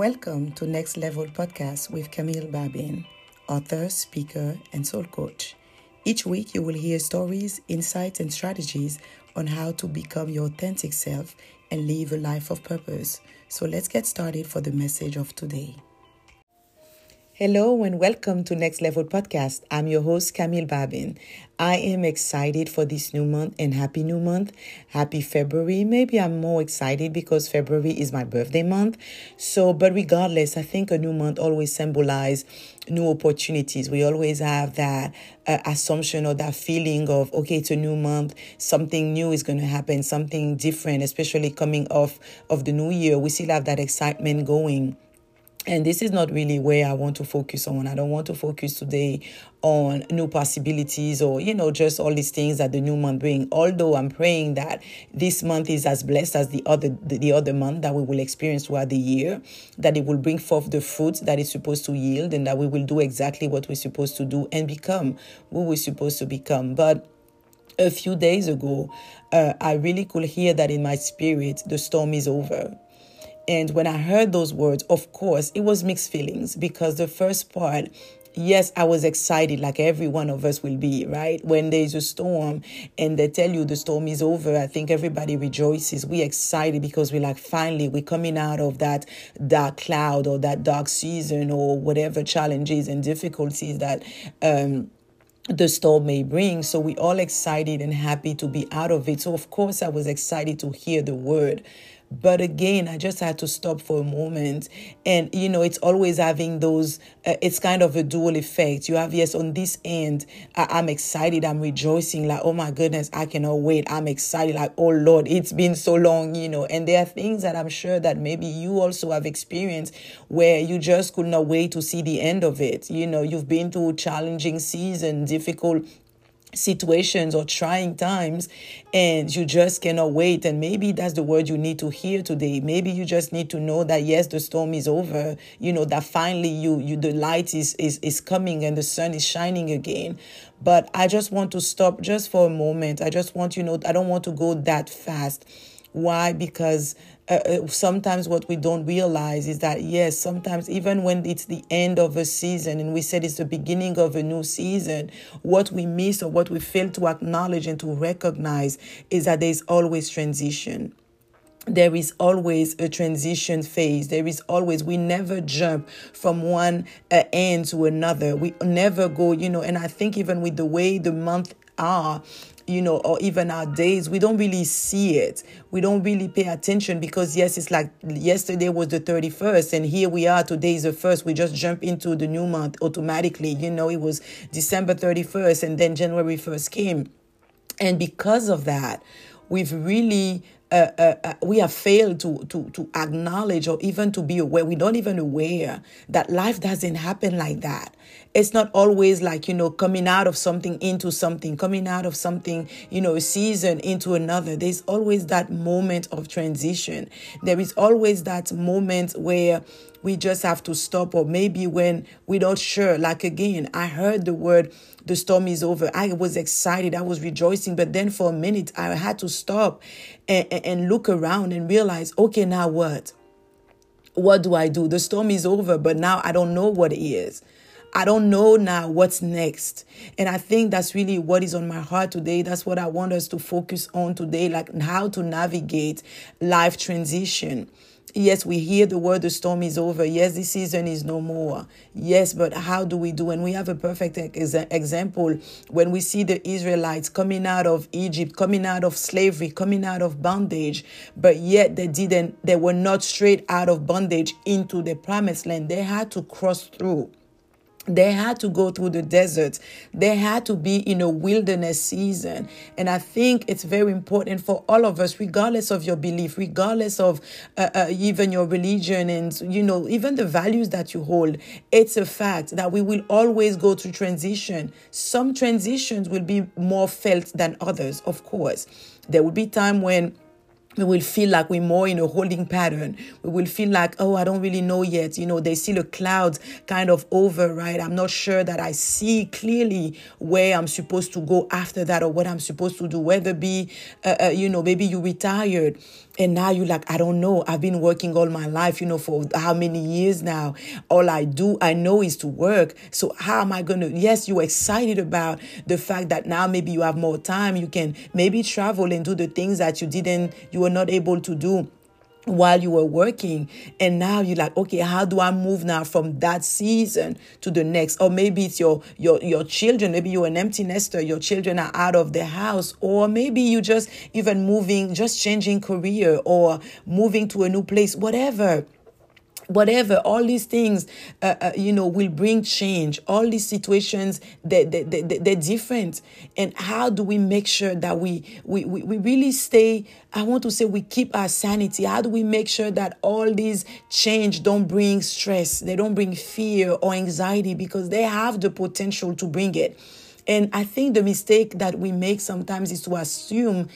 Welcome to Next Level Podcast with Camille Babin, author, speaker, and soul coach. Each week, you will hear stories, insights, and strategies on how to become your authentic self and live a life of purpose. So, let's get started for the message of today. Hello and welcome to Next Level Podcast. I'm your host, Camille Babin. I am excited for this new month and happy new month. Happy February. Maybe I'm more excited because February is my birthday month. So, but regardless, I think a new month always symbolizes new opportunities. We always have that uh, assumption or that feeling of, okay, it's a new month, something new is going to happen, something different, especially coming off of the new year. We still have that excitement going and this is not really where I want to focus on. I don't want to focus today on new possibilities or, you know, just all these things that the new month bring. Although I'm praying that this month is as blessed as the other the, the other month that we will experience throughout the year, that it will bring forth the fruit that it's supposed to yield and that we will do exactly what we're supposed to do and become who we're supposed to become. But a few days ago, uh, I really could hear that in my spirit, the storm is over and when I heard those words, of course, it was mixed feelings because the first part, yes, I was excited like every one of us will be, right? When there's a storm and they tell you the storm is over, I think everybody rejoices. We're excited because we're like, finally, we're coming out of that dark cloud or that dark season or whatever challenges and difficulties that, um, the storm may bring. So we all excited and happy to be out of it. So of course I was excited to hear the word. But again, I just had to stop for a moment. And, you know, it's always having those, uh, it's kind of a dual effect. You have, yes, on this end, I- am excited, I'm rejoicing, like, oh my goodness, I cannot wait. I'm excited, like, oh Lord, it's been so long, you know. And there are things that I'm sure that maybe you also have experienced where you just could not wait to see the end of it. You know, you've been through challenging season, difficult situations or trying times and you just cannot wait. And maybe that's the word you need to hear today. Maybe you just need to know that yes the storm is over you know that finally you you the light is is is coming and the sun is shining again. But i just want to stop just for a moment. I just want you know i don't want to go that fast. Why? Because uh, uh, sometimes what we don't realize is that yes sometimes even when it's the end of a season and we said it's the beginning of a new season what we miss or what we fail to acknowledge and to recognize is that there's always transition there is always a transition phase. There is always, we never jump from one uh, end to another. We never go, you know, and I think even with the way the month are, you know, or even our days, we don't really see it. We don't really pay attention because, yes, it's like yesterday was the 31st, and here we are, today is the first. We just jump into the new month automatically. You know, it was December 31st, and then January 1st came. And because of that, we've really uh, uh, uh, we have failed to, to, to acknowledge or even to be aware. We're not even aware that life doesn't happen like that. It's not always like, you know, coming out of something into something, coming out of something, you know, a season into another. There's always that moment of transition. There is always that moment where we just have to stop, or maybe when we're not sure. Like again, I heard the word, the storm is over. I was excited, I was rejoicing, but then for a minute, I had to stop and, and look around and realize, okay, now what? What do I do? The storm is over, but now I don't know what it is. I don't know now what's next. And I think that's really what is on my heart today. That's what I want us to focus on today, like how to navigate life transition. Yes, we hear the word the storm is over. Yes, the season is no more. Yes, but how do we do? And we have a perfect example when we see the Israelites coming out of Egypt, coming out of slavery, coming out of bondage, but yet they didn't, they were not straight out of bondage into the promised land. They had to cross through. They had to go through the desert. They had to be in a wilderness season. And I think it's very important for all of us, regardless of your belief, regardless of uh, uh, even your religion and, you know, even the values that you hold. It's a fact that we will always go through transition. Some transitions will be more felt than others, of course. There will be time when we will feel like we're more in a holding pattern. We will feel like, oh, I don't really know yet. You know, there's still a cloud kind of over, right? I'm not sure that I see clearly where I'm supposed to go after that or what I'm supposed to do. Whether be, uh, uh, you know, maybe you retired and now you're like, I don't know. I've been working all my life, you know, for how many years now? All I do, I know is to work. So how am I going to? Yes, you're excited about the fact that now maybe you have more time. You can maybe travel and do the things that you didn't, you were not able to do while you were working and now you're like okay how do i move now from that season to the next? Or maybe it's your your your children maybe you're an empty nester your children are out of the house or maybe you just even moving just changing career or moving to a new place whatever whatever all these things uh, uh, you know will bring change. All these situations they, they, they, they're different. And how do we make sure that we, we we we really stay i want to say we keep our sanity? How do we make sure that all these change don't bring stress they don't bring fear or anxiety? Because they have the potential to bring it. And i think the mistake that we make sometimes is to assume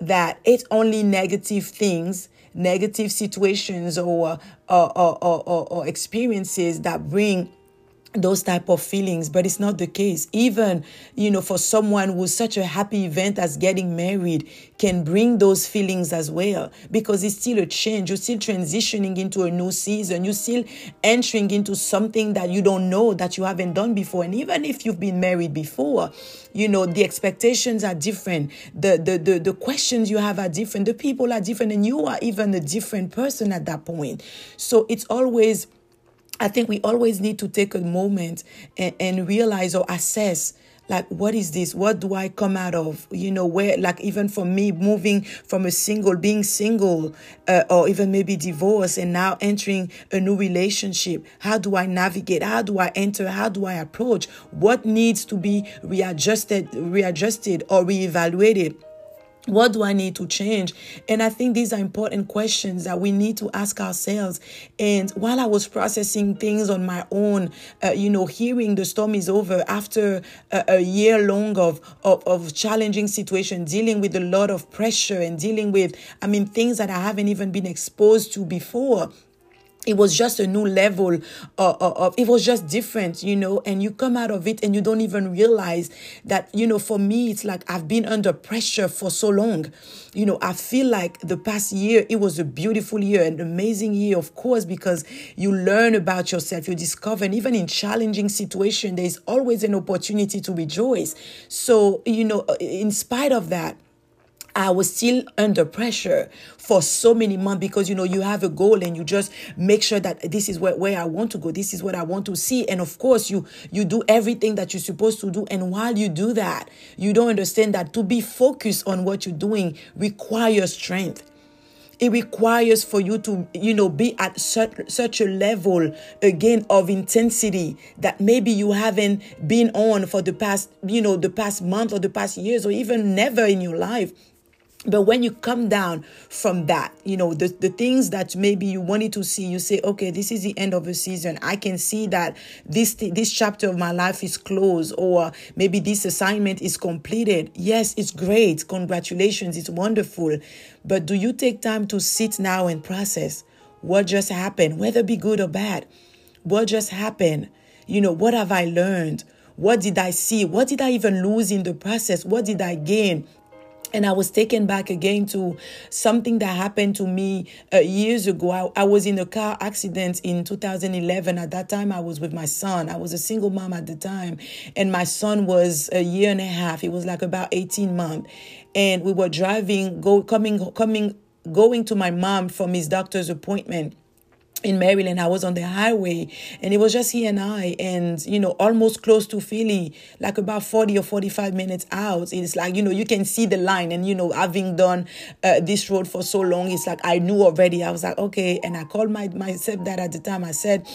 that it's only negative things negative situations or, uh, or, or, or, or experiences that bring those type of feelings but it's not the case. Even you know for someone who's such a happy event as getting married can bring those feelings as well because it's still a change. You're still transitioning into a new season. You're still entering into something that you don't know that you haven't done before. And even if you've been married before you know the expectations are different. The the the, the questions you have are different. The people are different. And you are even a different person at that point. So it's always I think we always need to take a moment and, and realize or assess like what is this? What do i come out of? You know where like even for me moving from a single being single uh, or even maybe divorce and now entering a new relationship. How do i navigate? How do i enter? How do i approach? What needs to be readjusted readjusted or reevaluated what do I need to change? And I think these are important questions that we need to ask ourselves. And while I was processing things on my own, uh, you know, hearing the storm is over after a, a year long of, of, of challenging situation, dealing with a lot of pressure and dealing with, I mean, things that I haven't even been exposed to before it was just a new level of, of, it was just different you know and you come out of it and you don't even realize that you know for me it's like i've been under pressure for so long. You know i feel like the past year it was a beautiful year an amazing year of course because you learn about yourself you discover and even in challenging situation there's always an opportunity to rejoice. So you know in spite of that I was still under pressure for so many months because you know you have a goal and you just make sure that this is where, where I want to go, this is what I want to see. And of course you you do everything that you're supposed to do. And while you do that, you don't understand that to be focused on what you're doing requires strength it requires for you to you know be at such, such a level again of intensity that maybe you haven't been on for the past you know the past month or the past years or even never in your life but when you come down from that you know the, the things that maybe you wanted to see you say okay this is the end of a season. I can see that this this chapter of my life is closed or maybe this assignment is completed. Yes it's great. Congratulations. It's wonderful. But do you take time to sit now and process what just happened whether be good or bad? What just happened? You know what have i learned? What did I see? What did I even lose in the process? What did I gain? And I was taken back again to something that happened to me uh, years ago. I, I, was in a car accident in 2011. At that time, I was with my son. I was a single mom at the time, and my son was a year and a half. He was like about 18 months, and we were driving, go coming, coming, going to my mom from his doctor's appointment in Maryland. I was on the highway and it was just he and I and you know almost close to Philly like about 40 or 45 minutes out. It's like you know you can see the line and you know having done uh, this road for so long it's like I knew already. I was like okay and I called my my stepdad at the time. I said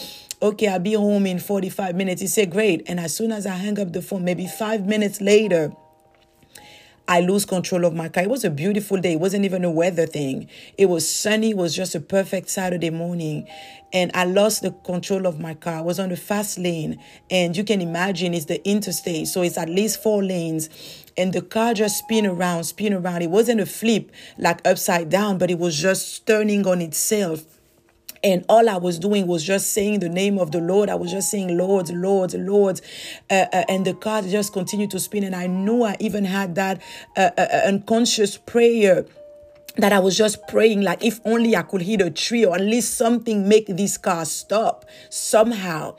okay I'll be home in 45 minutes. He said great and as soon as I hang up the phone maybe 5 minutes later I lose control of my car. It was a beautiful day. It wasn't even a weather thing. It was sunny. It was just a perfect Saturday morning. And I lost the control of my car. I was on the fast lane. And you can imagine it's the interstate. So it's at least four lanes. And the car just spin around, spin around. It wasn't a flip like upside down, but it was just turning on itself and all I was doing was just saying the name of the Lord. I was just saying, Lord, Lord, Lord. Uh, uh, and the car just continued to spin. And I knew I even had that uh, uh, uh, unconscious prayer that I was just praying, like if only I could hit a tree or at least something make this car stop somehow.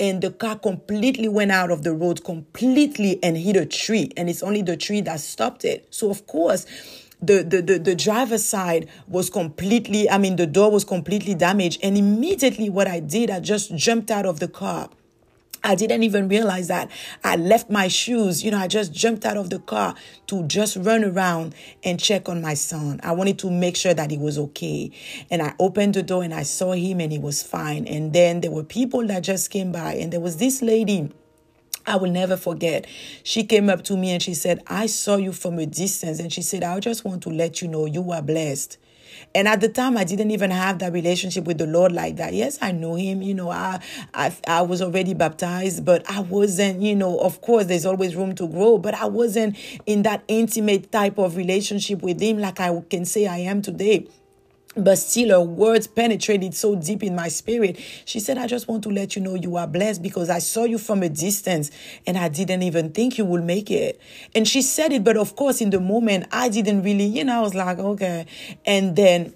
And the car completely went out of the road, completely and hit a tree. And it's only the tree that stopped it. So, of course, the, the, the, the driver's side was completely, I mean, the door was completely damaged. And immediately what I did, I just jumped out of the car. I didn't even realize that I left my shoes. You know, I just jumped out of the car to just run around and check on my son. I wanted to make sure that he was okay. And I opened the door and I saw him and he was fine. And then there were people that just came by and there was this lady I will never forget. She came up to me and she said, I saw you from a distance. And she said, I just want to let you know you are blessed. And at the time, I didn't even have that relationship with the Lord like that. Yes, I know Him. You know, I, I, I was already baptized, but I wasn't. You know, of course, there's always room to grow, but I wasn't in that intimate type of relationship with Him like I can say I am today but still her words penetrated so deep in my spirit. She said i just want to let you know you are blessed because i saw you from a distance and i didn't even think you would make it. And she said it but of course in the moment i didn't really you know i was like okay. And then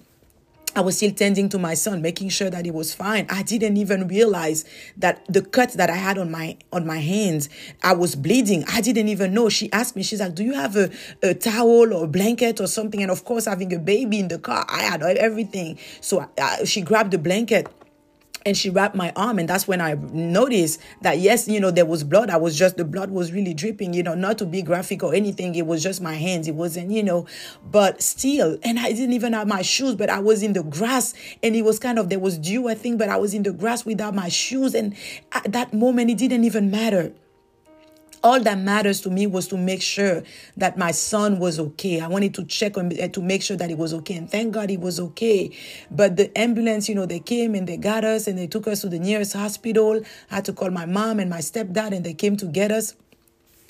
I was still tending to my son, making sure that he was fine. I didn't even realize that the cut that I had on my on my hands, I was bleeding. I didn't even know. She asked me, she's like, "Do you have a, a towel or a blanket or something?" And of course, having a baby in the car, I had everything. So uh, she grabbed the blanket and she wrapped my arm and that's when i noticed that yes you know there was blood. I was just the blood was really dripping you know not to be graphic or anything. It was just my hands. It wasn't you know but still and i didn't even have my shoes but i was in the grass and it was kind of there was dew i think but i was in the grass without my shoes and at that moment it didn't even matter all that matters to me was to make sure that my son was okay. I wanted to check on to make sure that he was okay. And thank God he was okay. But the ambulance, you know, they came and they got us and they took us to the nearest hospital. I had to call my mom and my stepdad and they came to get us.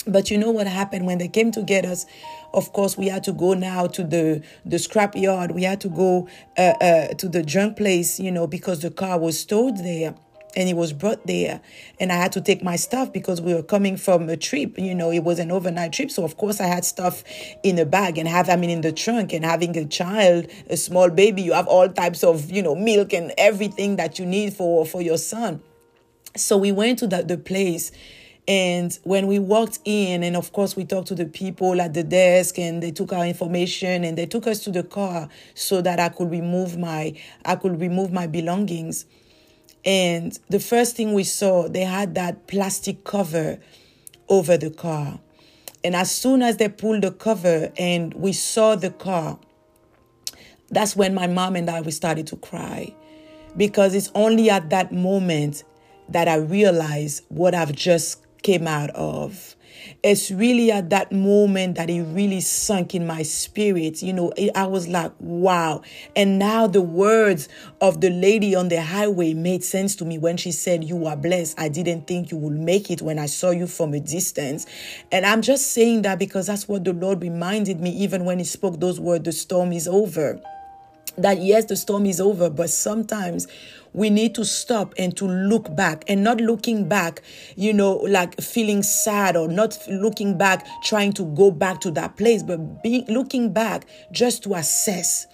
But you know what happened when they came to get us? Of course, we had to go now to the the scrap yard. We had to go uh, uh, to the junk place, you know, because the car was stored there and it was brought there. And i had to take my stuff because we were coming from a trip you know it was an overnight trip. So of course i had stuff in a bag and have i mean in the trunk and having a child a small baby you have all types of you know milk and everything that you need for for your son. So we went to the, the place and when we walked in, and of course, we talked to the people at the desk, and they took our information, and they took us to the car so that I could remove my I could remove my belongings. And the first thing we saw, they had that plastic cover over the car. And as soon as they pulled the cover and we saw the car, that's when my mom and I we started to cry. Because it's only at that moment that I realized what I've just came out of it's really at that moment that it really sunk in my spirit. You know, I was like, wow. And now the words of the lady on the highway made sense to me when she said, You are blessed. I didn't think you would make it when I saw you from a distance. And I'm just saying that because that's what the Lord reminded me, even when He spoke those words, the storm is over that yes, the storm is over, but sometimes we need to stop and to look back and not looking back, you know, like feeling sad or not looking back, trying to go back to that place, but being looking back just to assess.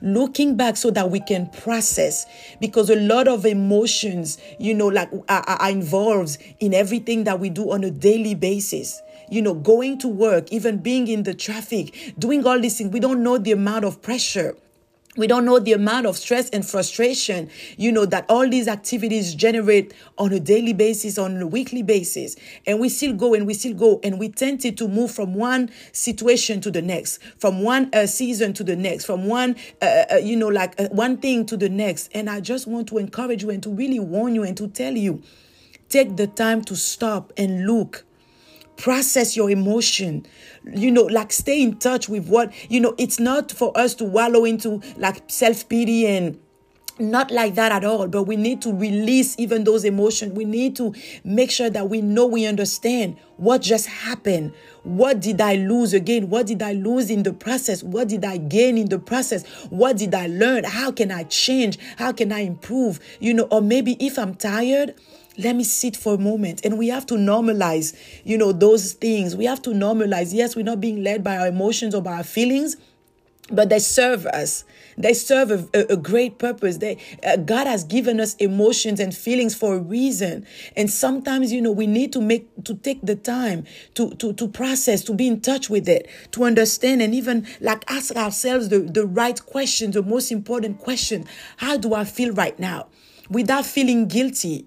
Looking back so that we can process because a lot of emotions you know like are, are, involved in everything that we do on a daily basis. You know going to work even being in the traffic doing all these things we don't know the amount of pressure we don't know the amount of stress and frustration, you know, that all these activities generate on a daily basis, on a weekly basis. And we still go and we still go. And we tend to move from one situation to the next, from one uh, season to the next, from one, uh, uh, uh you know, like uh, one thing to the next. And I just want to encourage you and to really warn you and to tell you take the time to stop and look process your emotion you know like stay in touch with what you know it's not for us to wallow into like self-pity and not like that at all, but we need to release even those emotions. We need to make sure that we know we understand what just happened. What did I lose again? What did I lose in the process? What did I gain in the process? What did I learn? How can I change? How can I improve? You know, or maybe if I'm tired, let me sit for a moment. And we have to normalize you know those things. We have to normalize. Yes we're not being led by our emotions or by our feelings but they serve us. They serve a, a, a great purpose. They uh, god has given us emotions and feelings for a reason. And sometimes you know we need to make to take the time to to to process to be in touch with it to understand and even like ask ourselves the the right question the most important question. How do i feel right now? Without feeling guilty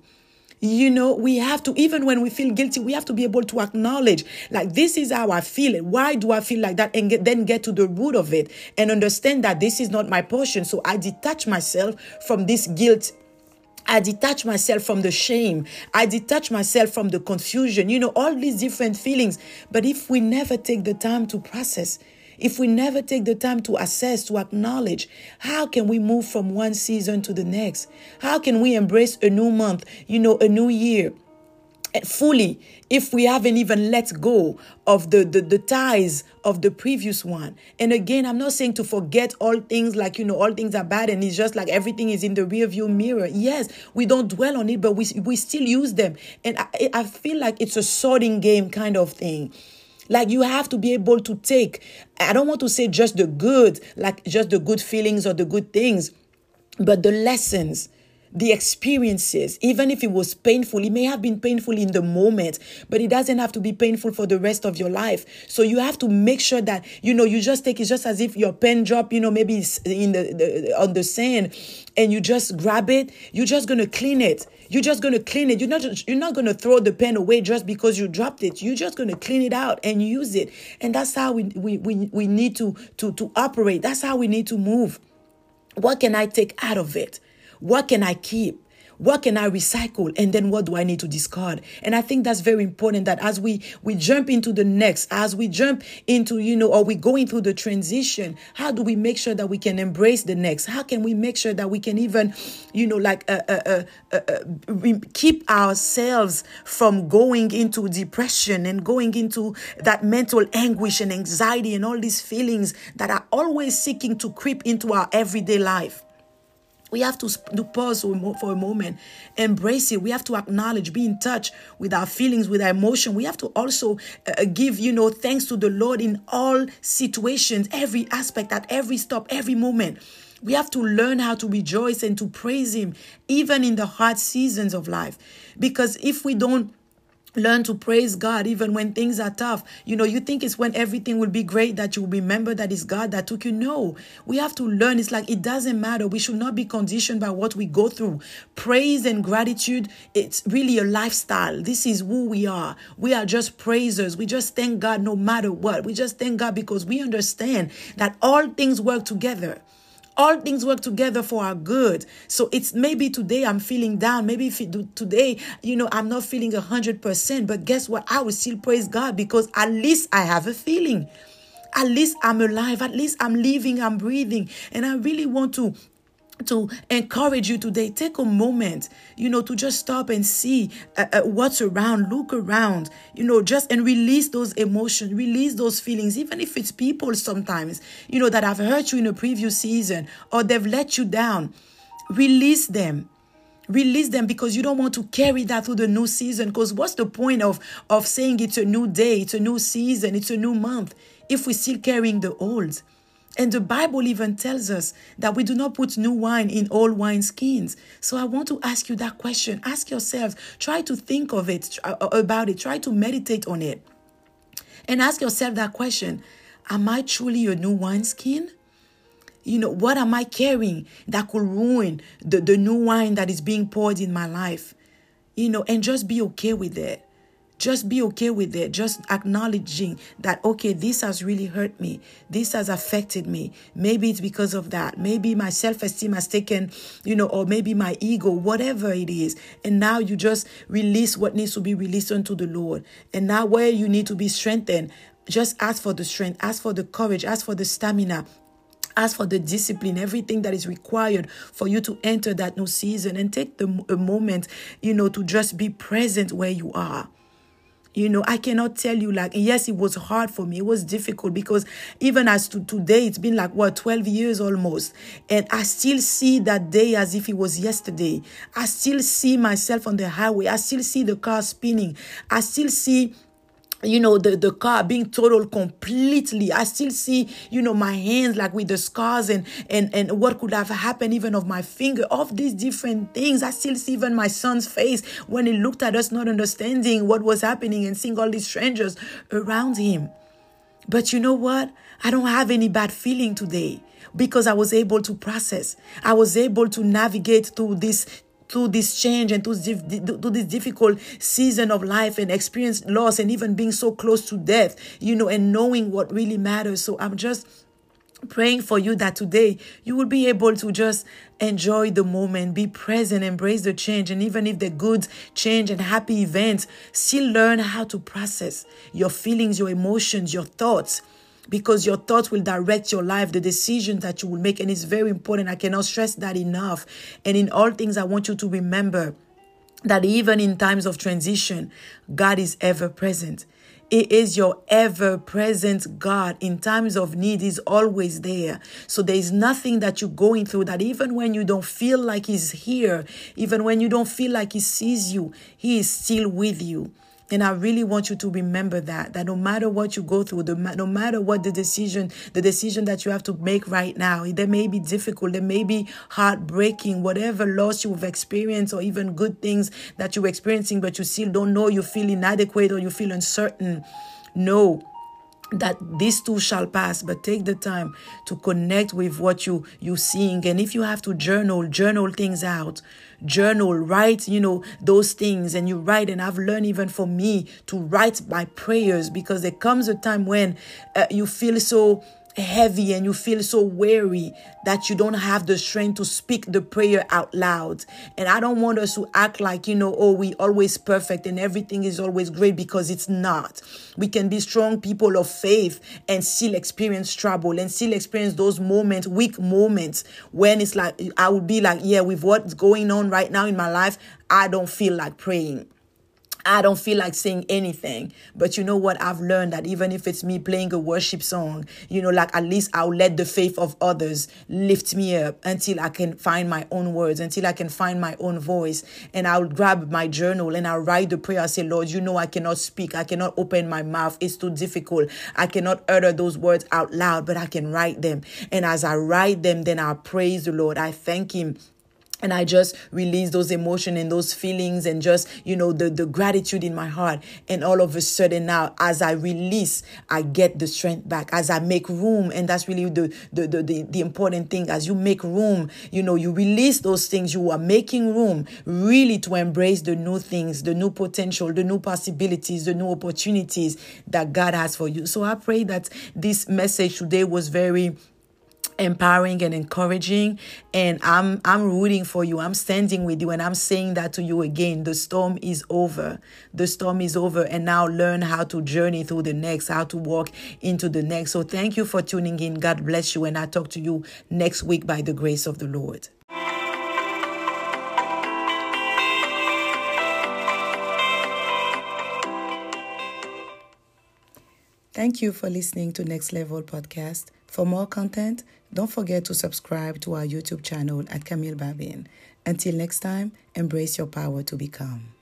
you know, we have to, even when we feel guilty, we have to be able to acknowledge, like, this is how I feel it. Why do I feel like that? And get, then get to the root of it and understand that this is not my portion. So I detach myself from this guilt I detach myself from the shame. I detach myself from the confusion, you know, all these different feelings. But if we never take the time to process, if we never take the time to assess, to acknowledge, how can we move from one season to the next? How can we embrace a new month, you know, a new year? Eh, fully if we haven't even let go of the, the the ties of the previous one and again i'm not saying to forget all things like you know all things are bad and it's just like everything is in the rear view mirror yes we don't dwell on it but we we still use them and i, I feel like it's a sorting game kind of thing like you have to be able to take, I don't want to say just the good, like just the good feelings or the good things, but the lessons the experiences, even if it was painful, it may have been painful in the moment, but it doesn't have to be painful for the rest of your life. So you have to make sure that you know you just take it just as if your pen drop, you know, maybe it's in the, the on the sand, and you just grab it. You're just gonna clean it. You're just gonna clean it. You're not you're not gonna throw the pen away just because you dropped it. You're just gonna clean it out and use it. And that's how we we we, we need to to to operate. That's how we need to move. What can I take out of it? What can I keep? What can I recycle? And then what do I need to discard? And I think that's very important that as we we jump into the next, as we jump into, you know, or we going through the transition, how do we make sure that we can embrace the next? How can we make sure that we can even, you know, like uh, uh, uh, uh keep ourselves from going into depression and going into that mental anguish and anxiety and all these feelings that are always seeking to creep into our everyday life? We have to do pause for a moment, embrace it. We have to acknowledge, be in touch with our feelings, with our emotion. We have to also uh, uh, give, you know, thanks to the Lord in all situations, every aspect, at every stop, every moment. We have to learn how to rejoice and to praise Him, even in the hard seasons of life. Because if we don't Learn to praise God even when things are tough. You know, you think it's when everything will be great that you remember that it's God that took you. No, we have to learn. It's like it doesn't matter. We should not be conditioned by what we go through. Praise and gratitude, it's really a lifestyle. This is who we are. We are just praisers. We just thank God no matter what. We just thank God because we understand that all things work together all things work together for our good. So it's maybe today I'm feeling down. Maybe if it, today, you know, I'm not feeling a hundred percent, but guess what? I will still praise God because at least I have a feeling. At least I'm alive. At least I'm living, I'm breathing. And I really want to to encourage you today. Take a moment you know to just stop and see uh, uh, what's around. Look around you know just and release those emotions release those feelings even if it's people sometimes you know that have hurt you in a previous season or they've let you down. Release them. Release them because you don't want to carry that through the new season. Because what's the point of of saying it's a new day it's a new season it's a new month if we're still carrying the old and the Bible even tells us that we do not put new wine in old wine skins. So I want to ask you that question. Ask yourself, try to think of it, uh, about it, try to meditate on it. And ask yourself that question Am I truly a new wine skin? You know, what am I carrying that could ruin the, the new wine that is being poured in my life? You know, and just be okay with it just be okay with it. Just acknowledging that okay this has really hurt me. This has affected me. Maybe it's because of that. Maybe my self-esteem has taken you know or maybe my ego whatever it is. And now you just release what needs to be released unto the lord. And now where you need to be strengthened just ask for the strength. Ask for the courage. Ask for the stamina. Ask for the discipline, everything that is required for you to enter that new season. And take the a moment, you know, to just be present where you are. You know, I cannot tell you like, yes, it was hard for me. It was difficult because even as to today, it's been like what, 12 years almost. And I still see that day as if it was yesterday. I still see myself on the highway. I still see the car spinning. I still see you know the the car being totaled completely. I still see you know my hands like with the scars and and and what could have happened even of my finger of these different things. I still see even my son's face when he looked at us not understanding what was happening and seeing all these strangers around him. But you know what? I don't have any bad feeling today because I was able to process. I was able to navigate through this through this change and through this, through this difficult season of life and experience loss and even being so close to death, you know, and knowing what really matters. So I'm just praying for you that today you will be able to just enjoy the moment, be present, embrace the change, and even if the good change and happy events, still learn how to process your feelings, your emotions, your thoughts because your thoughts will direct your life, the decisions that you will make. And it's very important. I cannot stress that enough. And in all things, I want you to remember that even in times of transition, God is ever present. It is your ever present God. In times of need, He's always there. So there is nothing that you're going through that even when you don't feel like He's here, even when you don't feel like He sees you, He is still with you. And I really want you to remember that, that no matter what you go through, no matter what the decision, the decision that you have to make right now, they may be difficult, they may be heartbreaking, whatever loss you've experienced or even good things that you're experiencing, but you still don't know, you feel inadequate or you feel uncertain. No, that these too shall pass but take the time to connect with what you you seeing. And if you have to journal journal things out. Journal write you know those things. And you write and i've learned even for me to write my prayers because there comes a time when uh, you feel so heavy and you feel so weary that you don't have the strength to speak the prayer out loud. And I don't want us to act like, you know, oh, we always perfect and everything is always great because it's not. We can be strong people of faith and still experience trouble and still experience those moments, weak moments when it's like, I would be like, yeah, with what's going on right now in my life, I don't feel like praying. I don't feel like saying anything. But you know what? I've learned that even if it's me playing a worship song, you know, like at least I'll let the faith of others lift me up until I can find my own words, until I can find my own voice. And I'll grab my journal and I'll write the prayer. I say, Lord, you know, I cannot speak. I cannot open my mouth. It's too difficult. I cannot utter those words out loud, but I can write them. And as I write them, then I'll praise the Lord. I thank Him and i just release those emotions and those feelings and just you know the the gratitude in my heart. And all of a sudden now as i release i get the strength back. As i make room and that's really the the the, the, the important thing. As you make room you know you release those things. You are making room really to embrace the new things the new potential the new possibilities the new opportunities that god has for you. So i pray that this message today was very empowering and encouraging and i'm i'm rooting for you. I'm standing with you and i'm saying that to you again. The storm is over. The storm is over and now learn how to journey through the next how to walk into the next. So thank you for tuning in. God bless you and i talk to you next week by the grace of the lord. Thank you for listening to Next Level Podcast. For more content, don't forget to subscribe to our YouTube channel at Camille Babin. Until next time, embrace your power to become.